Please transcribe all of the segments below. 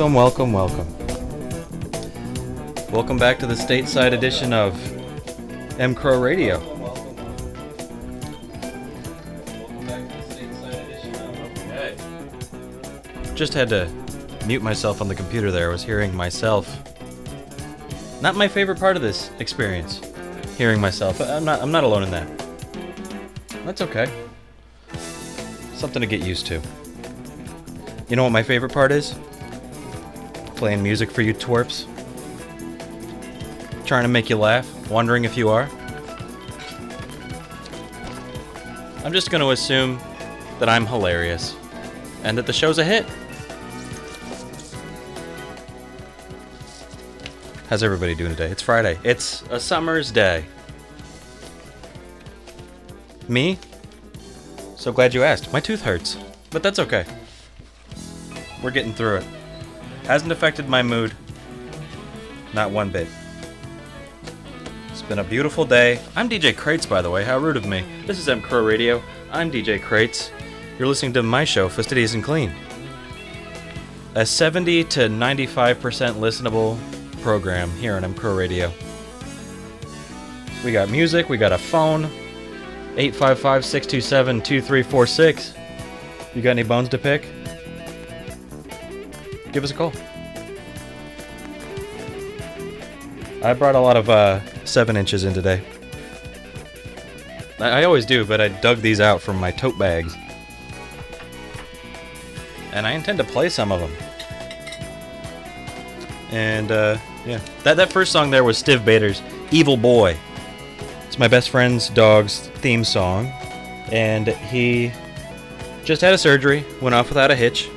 Welcome, welcome, welcome. Welcome back to the stateside edition of M Crow Radio. Just had to mute myself on the computer there. I was hearing myself. Not my favorite part of this experience. Hearing myself. I'm not I'm not alone in that. That's okay. Something to get used to. You know what my favorite part is? Playing music for you twerps. Trying to make you laugh, wondering if you are. I'm just going to assume that I'm hilarious and that the show's a hit. How's everybody doing today? It's Friday. It's a summer's day. Me? So glad you asked. My tooth hurts, but that's okay. We're getting through it. Hasn't affected my mood. Not one bit. It's been a beautiful day. I'm DJ Crates, by the way. How rude of me. This is M Crow Radio. I'm DJ Crates. You're listening to my show, Fastidious and Clean. A 70 to 95% listenable program here on M Crow Radio. We got music, we got a phone. 855 627 2346. You got any bones to pick? Give us a call. I brought a lot of uh, seven inches in today. I, always do, but I dug these out from my tote bags. And I intend to play some of them. And uh, yeah, that that first song there was Stiv Bators' "Evil Boy." It's my best friend's dog's theme song, and he just had a surgery, went off without a hitch,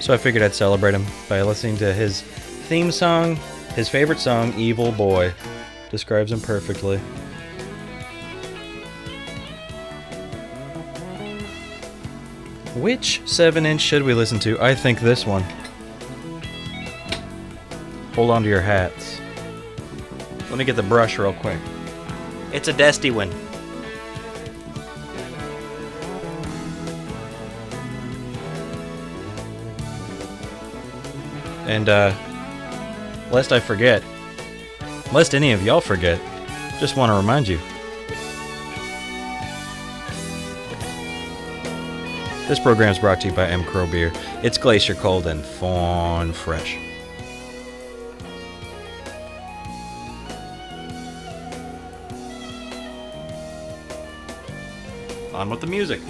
So I figured I'd celebrate him by listening to his theme song, his favorite song, Evil Boy. Describes him perfectly. Which 7 inch should we listen to? I think this one. Hold on to your hats. Let me get the brush real quick. It's a dusty one. And, uh, lest I forget, lest any of y'all forget, just want to remind you. This program is brought to you by M. Crow Beer. It's glacier cold and fawn fresh. On with the music.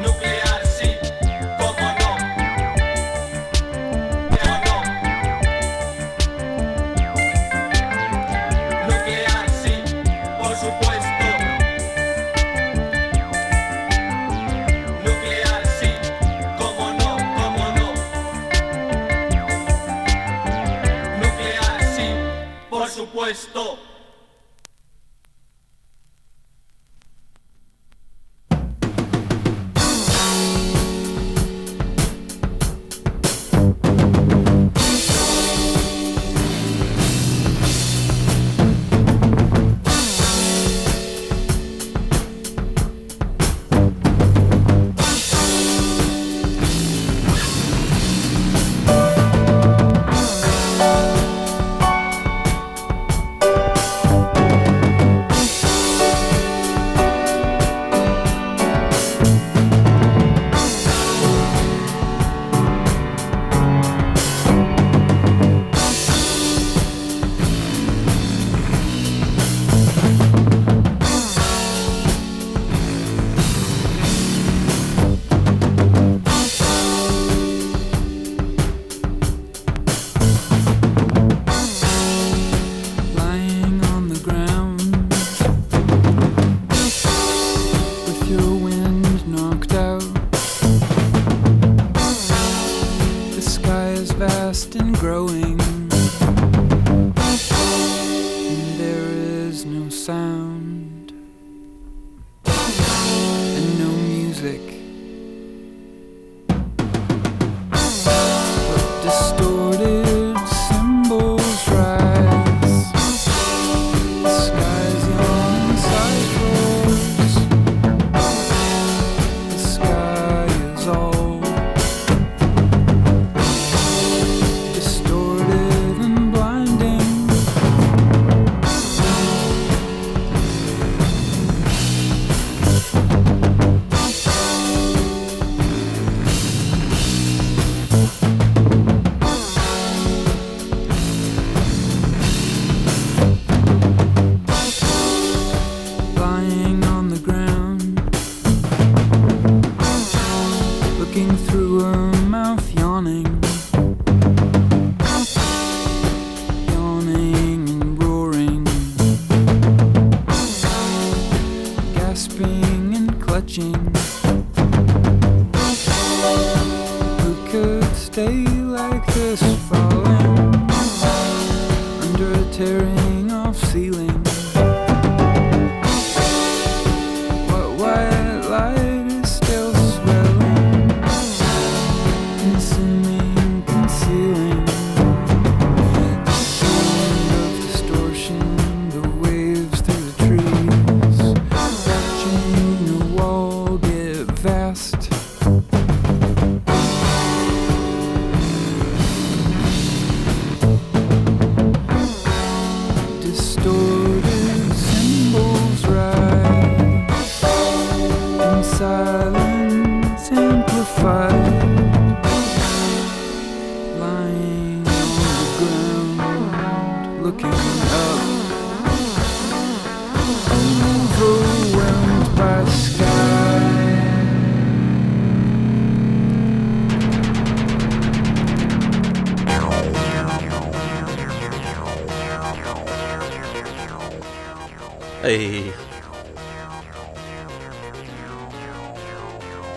Nuclear sí, como no, como no, Nuclear sí, por supuesto, Nuclear sí, como no, como no, Nuclear sí, por supuesto.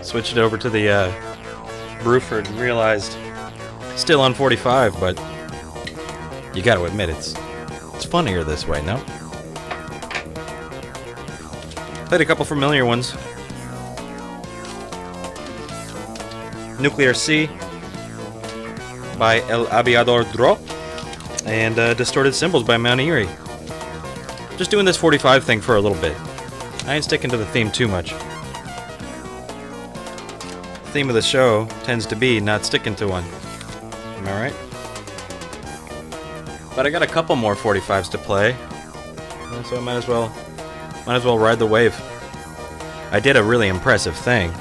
Switched it over to the uh, Bruford and realized still on 45, but you got to admit it's it's funnier this way, no? Played a couple familiar ones. Nuclear Sí by El Aviador Dro and uh, Distorted Symbols by Mount Eerie. Just doing this 45 thing for a little bit. I ain't sticking to the theme too much. The theme of the show tends to be not sticking to one. Am I right? But I got a couple more 45s to play, so I might as well, might as well ride the wave. I did a really impressive thing.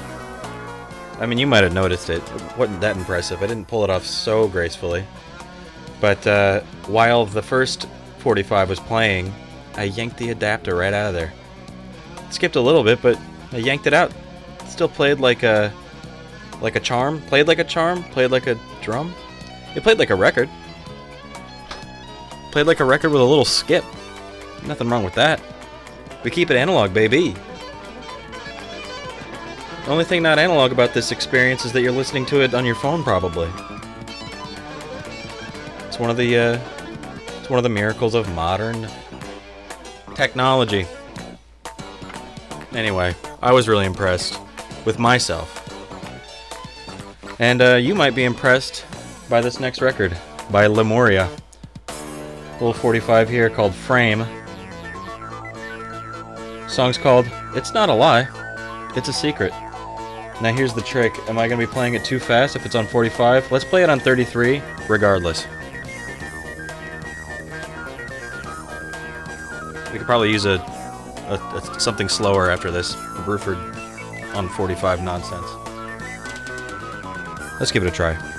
I mean, you might have noticed it. It wasn't that impressive. I didn't pull it off so gracefully. But uh, while the first 45 was playing, I yanked the adapter right out of there. Skipped a little bit, but I yanked it out. Still played like a like a charm. Played like a charm. Played like a drum. It played like a record. Played like a record with a little skip. Nothing wrong with that. We keep it analog, baby. The only thing not analog about this experience is that you're listening to it on your phone, probably. It's one of the uh, it's one of the miracles of modern technology. Anyway, I was really impressed with myself. And uh, you might be impressed by this next record by Lemuria. Little 45 here called Frame. Song's called It's Not a Lie, It's a Secret. Now here's the trick. Am I going to be playing it too fast if it's on 45? Let's play it on 33, regardless. We could probably use a, a, a something slower after this Bruford on 45 nonsense. Let's give it a try.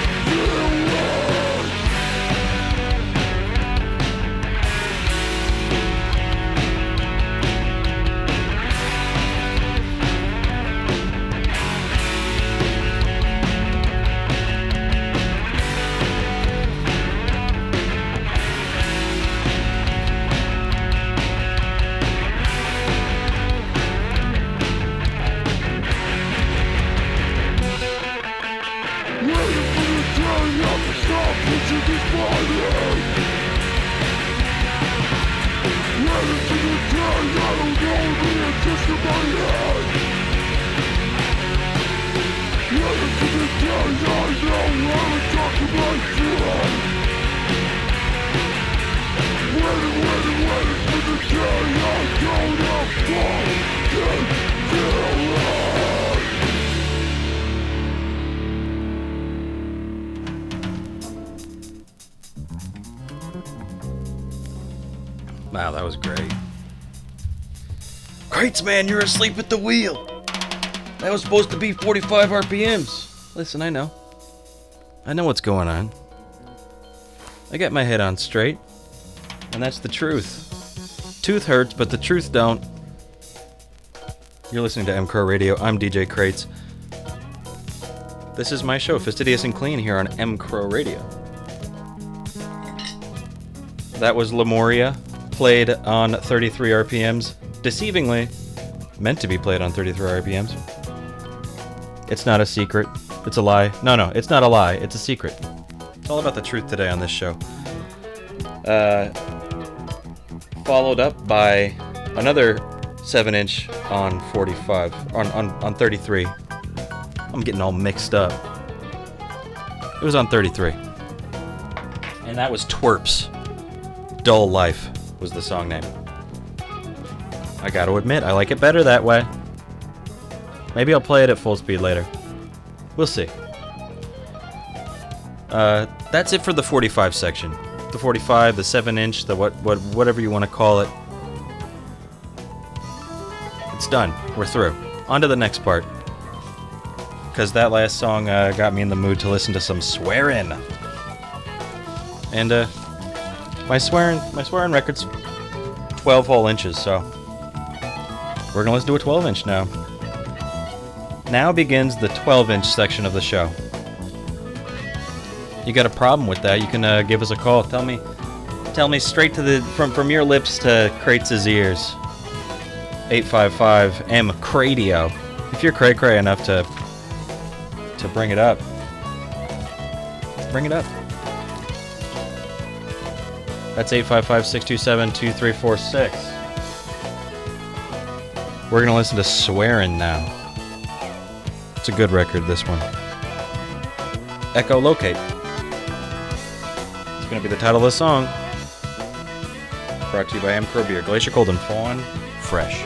Crates, man, you're asleep at the wheel. That was supposed to be 45 RPMs. Listen, I know. I know what's going on. I got my head on straight. And that's the truth. Tooth hurts, but the truth don't. You're listening to M Crow Radio. I'm DJ Crates. This is my show, Fastidious and Clean, here on M Crow Radio. That was Lemuria, played on 33 RPMs. Deceivingly, meant to be played on 33 RPMs. It's not a secret. It's a lie. No, no, it's not a lie. It's a secret. It's all about the truth today on this show. Uh, followed up by another 7 inch on 45, on, on, on 33. I'm getting all mixed up. It was on 33. And that was Twerps. Dull Life was the song name. I gotta admit, I like it better that way. Maybe I'll play it at full speed later. We'll see. Uh, that's it for the 45 section. The 45, the 7 inch, the what, what, whatever you want to call it. It's done. We're through. On to the next part. Because that last song uh, got me in the mood to listen to some swearing. And uh, my swearing, my swearing record's 12 whole inches, so we're gonna listen to a 12 inch now. Now begins the 12 inch section of the show. You got a problem with that? You can uh, give us a call. Tell me, tell me straight to the from from your lips to Crates' ears. 855 M Cradio. If you're cray cray enough to to bring it up, bring it up. That's 855 627 2346. We're going to listen to Swearin' now. It's a good record, this one. Echo Locate. It's going to be the title of the song. Brought to you by M. Beer, Glacier Cold and Fawn Fresh.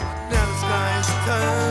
now the sky is turning.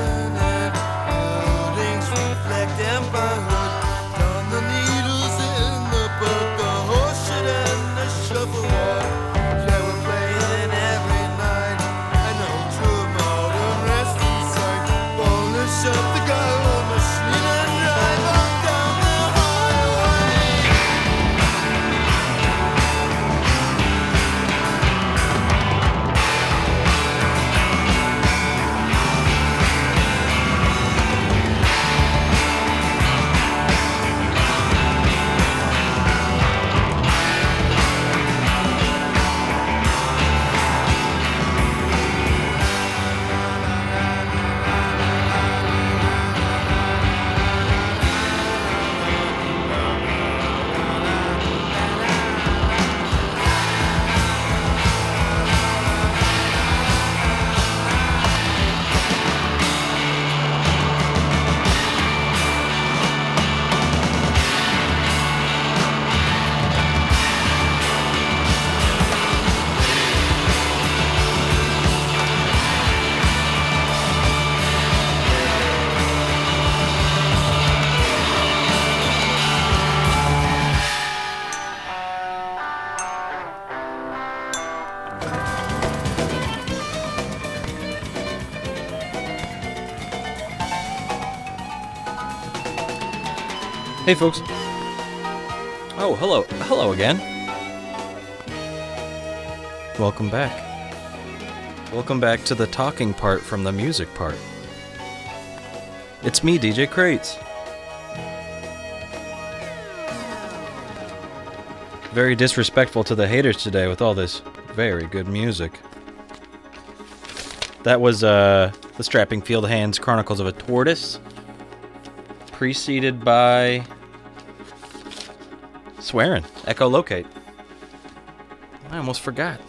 Hey, folks. Oh, hello. Hello again. Welcome back. Welcome back to the talking part from the music part. It's me, DJ Crates. Very disrespectful to the haters today with all this very good music. That was uh, The Strapping Field Hands Chronicles of a Tortoise preceded by Swearin' Echolocate. I almost forgot.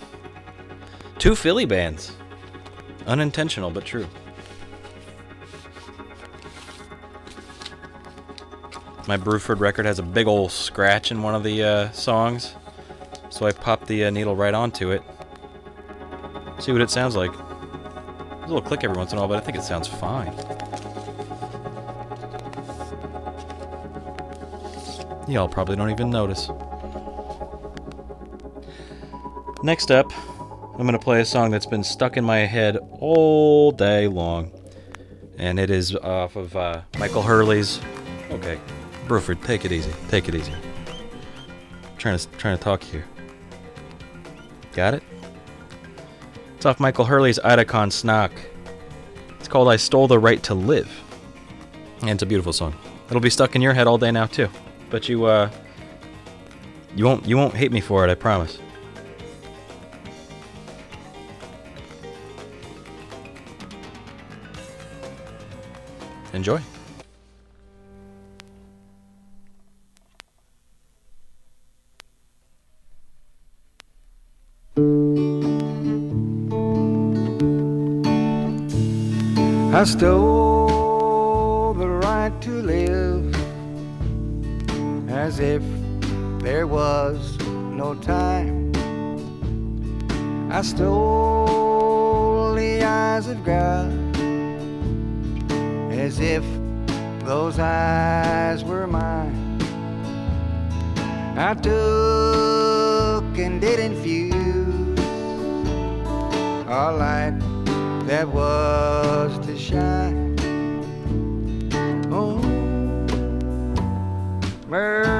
Two Philly bands. Unintentional, but true. My Bruford record has a big old scratch in one of the uh, songs, so I popped the uh, needle right onto it. See what it sounds like. There's a little click every once in a while, but I think it sounds fine. Y'all probably don't even notice. Next up, I'm gonna play a song that's been stuck in my head all day long, and it is off of uh, Michael Hurley's. Okay, Bruford, take it easy. Take it easy. trying to trying to talk here. Got it? It's off Michael Hurley's Idacon Snock. It's called I Stole the Right to Live. And it's a beautiful song. It'll be stuck in your head all day now too. But you uh you won't you won't hate me for it, I promise. Enjoy. I stole as if there was no time. I stole the eyes of God as if those eyes were mine. I took and did infuse a light that was to shine. Oh, mercy,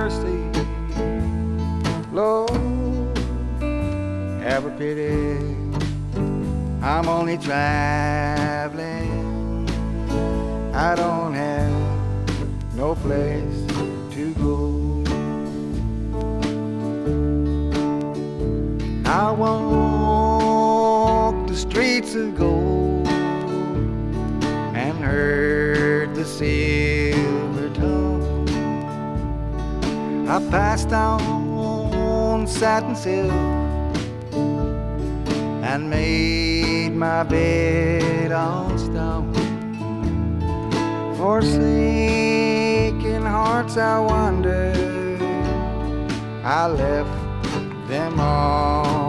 pity. I'm only traveling. I don't have no place to go. I walk the streets of gold and heard the silver tongue. I passed on satin silk and made my bed on stone. Forsaken hearts I wandered. I left them all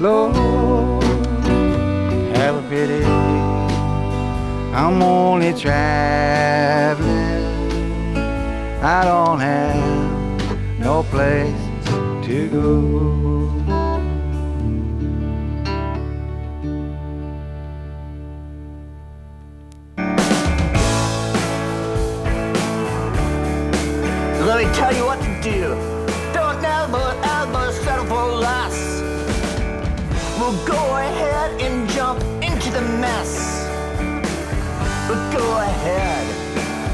Lord, have a pity. I'm I'm only traveling. I don't have no place to go. Go ahead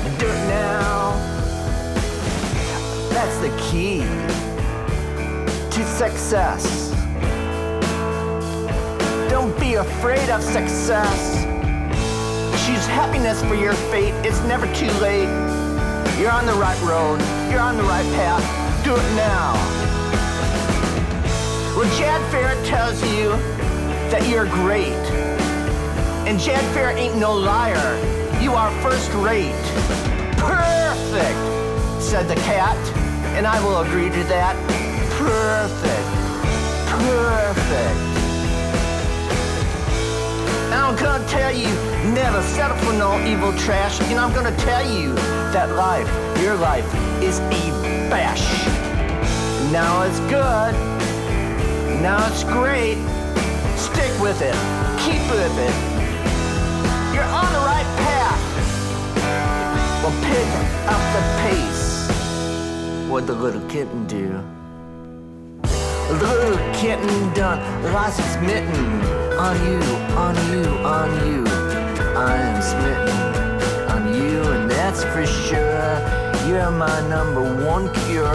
and do it now. That's the key to success. Don't be afraid of success. Choose happiness for your fate. It's never too late. You're on the right road. You're on the right path. Do it now. Well, Jad Fair tells you that you're great. And Jad Fair ain't no liar. You are first rate. Perfect, said the cat. And I will agree to that. Perfect. Perfect. And I'm gonna tell you, never settle for no evil trash. And I'm gonna tell you that life, your life, is a bash. Now it's good. Now it's great. Stick with it. Keep with it. Well, pick up the pace. What the little kitten do? The little kitten done lost its mitten on you, on you, on you. I am smitten on you, and that's for sure. You're my number one cure.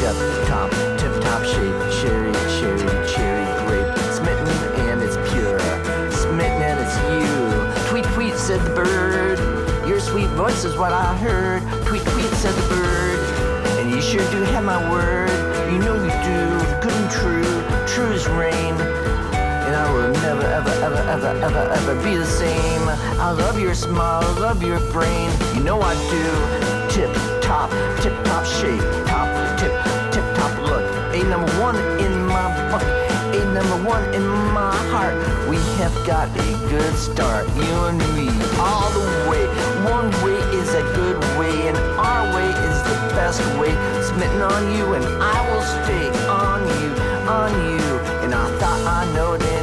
Tip top, tip top shape, cherry, cherry, cherry grape. Smitten and it's pure. Smitten and it's you. Tweet, tweet, said the bird. Sweet voice is what I heard. Tweet, tweet, said the bird. And you sure do have my word. You know you do. Good and true. True as rain. And I will never, ever, ever, ever, ever, ever be the same. I love your smile, I love your brain. You know I do. Tip top, tip top shape, top, tip, tip top look. A number one in my book, number one in my heart. We have got a good start, you and me, all the way. One way is a good way, and our way is the best way. Smitten on you, and I will stay on you, on you. And I thought I know it,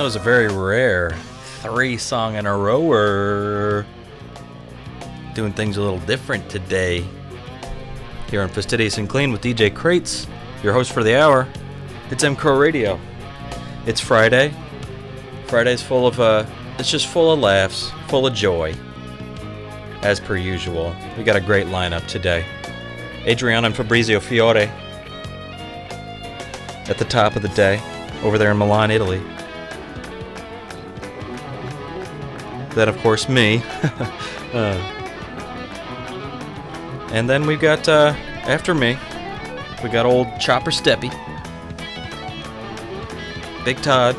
That was a very rare three song in a rower. Doing things a little different today. Here on Fastidious and Clean with DJ Crates, your host for the hour. It's M Crow Radio. It's Friday. Friday's full of uh it's just full of laughs, full of joy. As per usual. We got a great lineup today. Adriano and Fabrizio Fiore at the top of the day over there in Milan, Italy. Then, of course, me. Uh, and then we've got, uh, after me, we got old Chopper Steppy, Big Todd.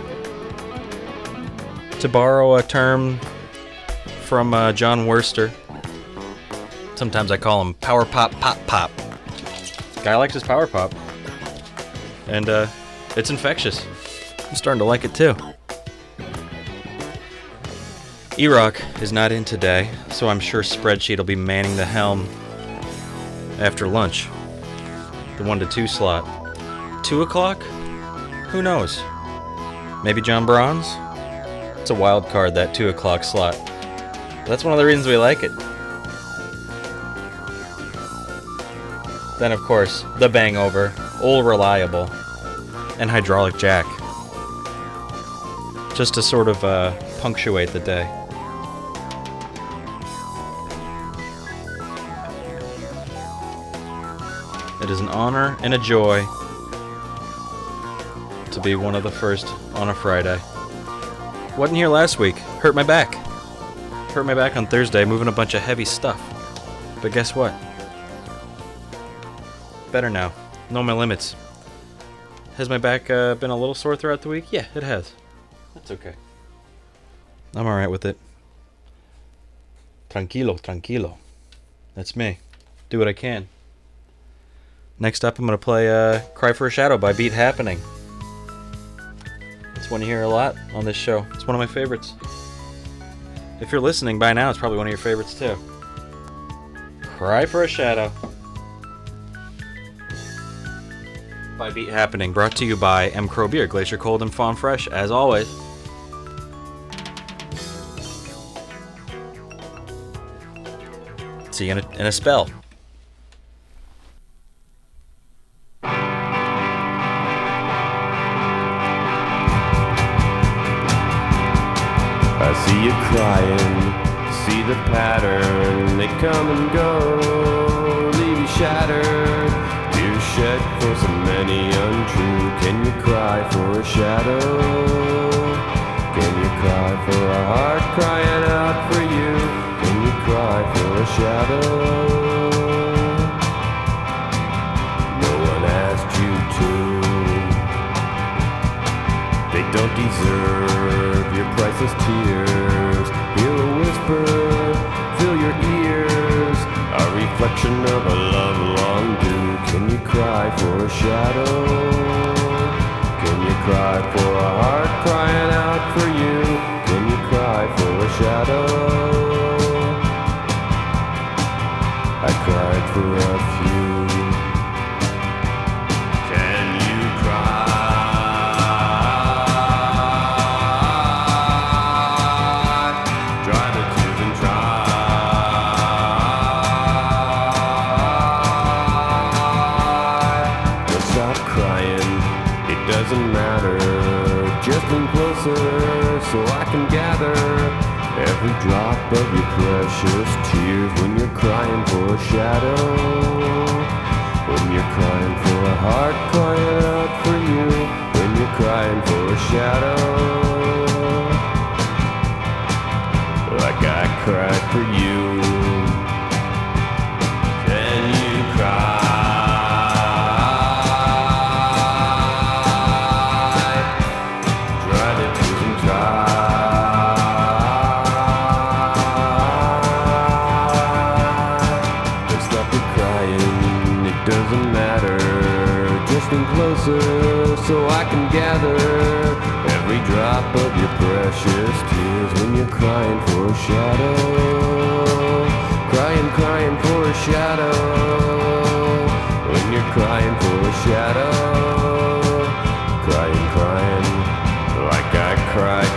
To borrow a term from uh, John Worster, sometimes I call him Power Pop Pop Pop. Guy likes his Power Pop. And uh, it's infectious. I'm starting to like it too. E-Rock is not in today, so I'm sure Spreadsheet will be manning the helm after lunch. The 1 to 2 slot. 2 o'clock? Who knows? Maybe John Bronze? It's a wild card, that 2 o'clock slot. That's one of the reasons we like it. Then, of course, the Bangover, Old Reliable, and Hydraulic Jack. Just to sort of uh, punctuate the day. It is an honor and a joy to be one of the first on a Friday. Wasn't here last week. Hurt my back. Hurt my back on Thursday moving a bunch of heavy stuff. But guess what? Better now. Know my limits. Has my back uh, been a little sore throughout the week? Yeah, it has. That's okay. I'm alright with it. Tranquilo, tranquilo. That's me. Do what I can. Next up, I'm going to play uh, Cry for a Shadow by Beat Happening. It's one you hear a lot on this show. It's one of my favorites. If you're listening by now, it's probably one of your favorites too. Cry for a Shadow. By Beat Happening, brought to you by M. Crow Beer, Glacier Cold and Fawn Fresh, as always. See you in a, in a spell. Priceless tears. Hear a whisper, fill your ears. A reflection of a love long due. Can you cry for a shadow? Can you cry for a heart crying out for you? Can you cry for a shadow? I cried for a few. Every drop of your precious tears when you're crying for a shadow. When you're crying for a heart crying out for you. When you're crying for a shadow. Like I cried for you. So I can gather every drop of your precious tears when you're crying for a shadow. Crying, crying for a shadow. When you're crying for a shadow. Crying, crying like I cried.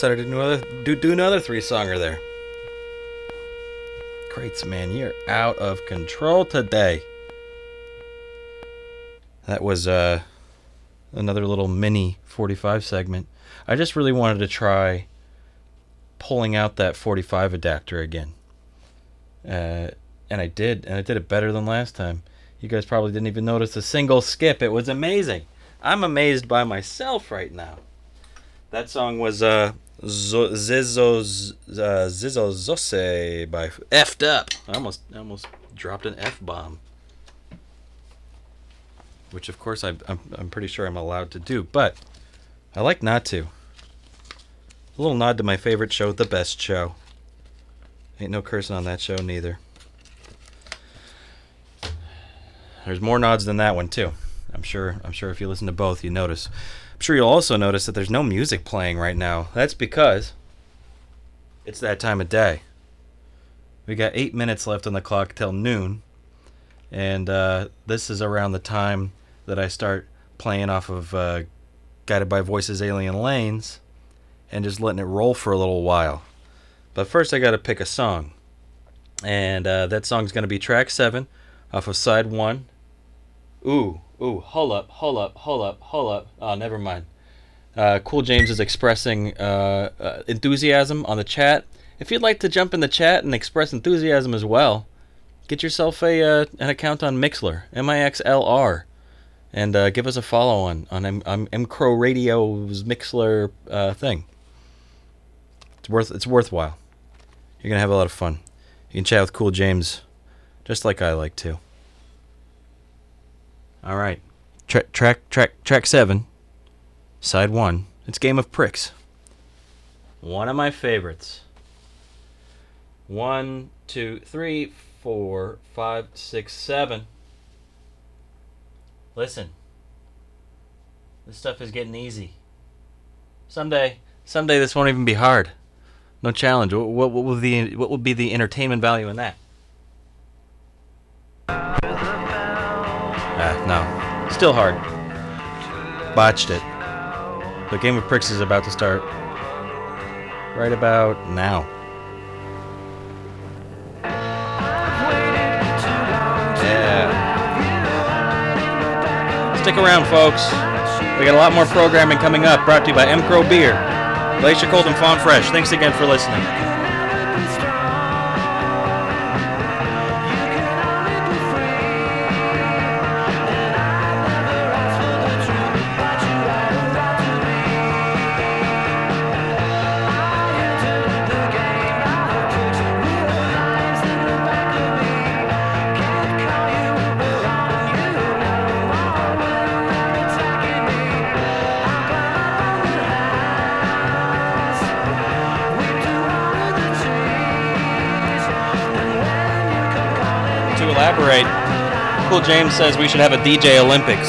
Decided to do another, do, do another three songer there. Crates, man, you're out of control today. That was uh, another little mini 45 segment. I just really wanted to try pulling out that 45 adapter again. Uh, and I did, and I did it better than last time. You guys probably didn't even notice a single skip. It was amazing. I'm amazed by myself right now. That song was uh, Zizos uh, Zizozose by Effed Up. I almost I almost dropped an F bomb. Which of course I'm I'm pretty sure I'm allowed to do, but I like not to. A little nod to my favorite show, The Best Show. Ain't no cursing on that show neither. There's more nods than that one too. I'm sure. I'm sure if you listen to both, you notice. I'm sure you'll also notice that there's no music playing right now. That's because it's that time of day. We got eight minutes left on the clock till noon, and uh, this is around the time that I start playing off of uh, Guided by Voices Alien Lanes and just letting it roll for a little while. But first, I got to pick a song. And uh, that song's going to be track seven off of side one. Ooh, ooh, hold up, hold up, hold up, hold up. Oh, never mind. Uh, cool James is expressing uh, uh, enthusiasm on the chat. If you'd like to jump in the chat and express enthusiasm as well, get yourself a uh, an account on Mixlr, M I X L R. and uh, give us a follow on on M, on M Crow Radio's Mixlr uh, thing. It's worth it's worthwhile. You're gonna have a lot of fun. You can chat with Cool James, just like I like to. All right, track track track track seven, side one. It's Game of Pricks. One of my favorites. One, two, three, four, five, six, seven. Listen. This stuff is getting easy. Someday, someday this won't even be hard. No challenge. What, what, what will the what will be the entertainment value in that? Ah, no. Still hard. Botched it. The game of pricks is about to start. Right about now. Yeah. Stick around, folks. We got a lot more programming coming up, brought to you by M. Crow Beer, Glacier Cold and Fawn Fresh. Thanks again for listening. Cool James says we should have a DJ Olympics.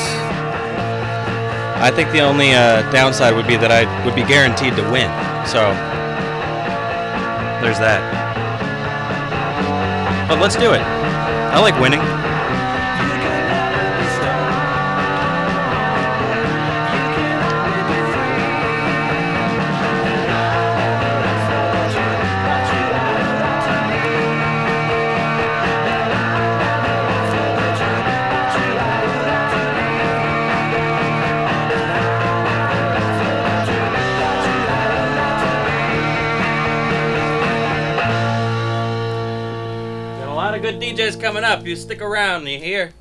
I think the only uh, downside would be that I would be guaranteed to win. So there's that. But let's do it. I like winning. Coming up. You stick around, you hear?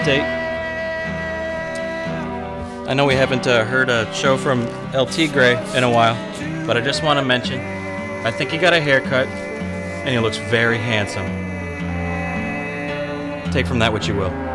Update. I know we haven't uh, heard a show from El Tigre in a while, but I just want to mention I think he got a haircut and he looks very handsome. Take from that what you will.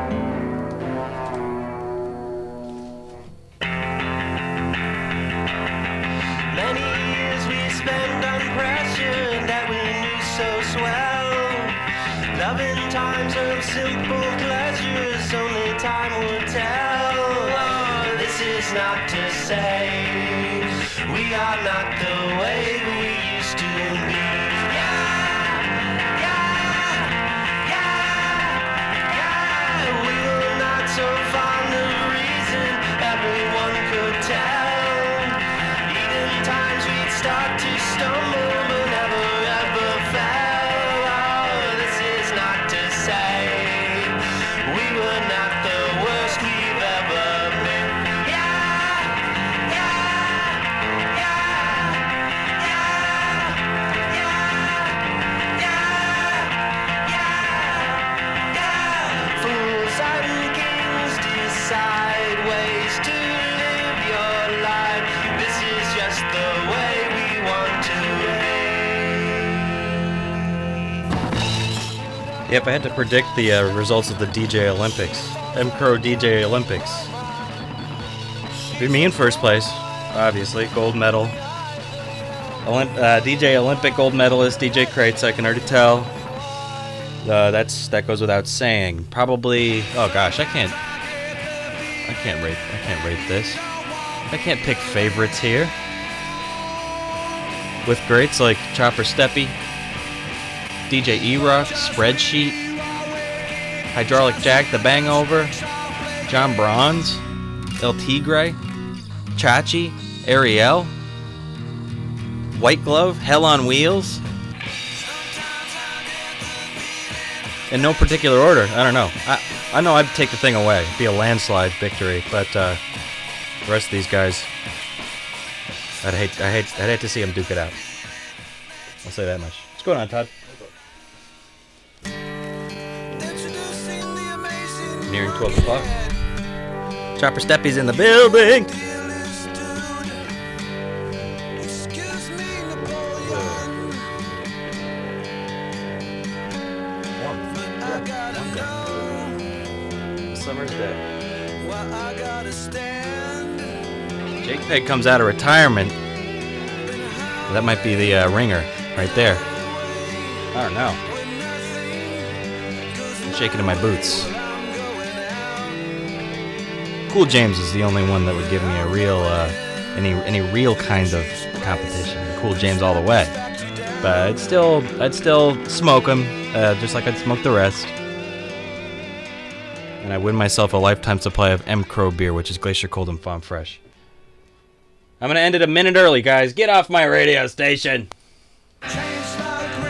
If I had to predict the uh, results of the DJ Olympics, M Crow DJ Olympics, it'd be me in first place, obviously, gold medal. Olymp- uh, DJ Olympic gold medalist DJ Crates, I can already tell. Uh, that's that goes without saying. Probably. Oh gosh, I can't. I can't rate. I can't rate this. I can't pick favorites here. With greats like Chopper Steppy, DJ E-Rock, Spreadsheet, Hydraulic Jack, The Bangover, John Bronze, El Tigre, Chachi, Ariel, White Glove, Hell on Wheels. In no particular order. I don't know. I, I know I'd take the thing away. It'd be a landslide victory, but uh, the rest of these guys, I'd hate, I hate, I'd hate to see them duke it out. I'll say that much. What's going on, Todd? Nearing 12 o'clock. Chopper Steppy's in the building. Summer's day. Jake Peg comes out of retirement. That might be the uh, ringer right there. I don't know. I'm shaking in my boots. Cool James is the only one that would give me a real, uh, any any real kind of competition. Cool James all the way. But I'd still, I'd still smoke him, uh, just like I'd smoke the rest. And I win myself a lifetime supply of M Crow beer, which is Glacier Cold and Farm Fresh. I'm gonna end it a minute early, guys. Get off my radio station.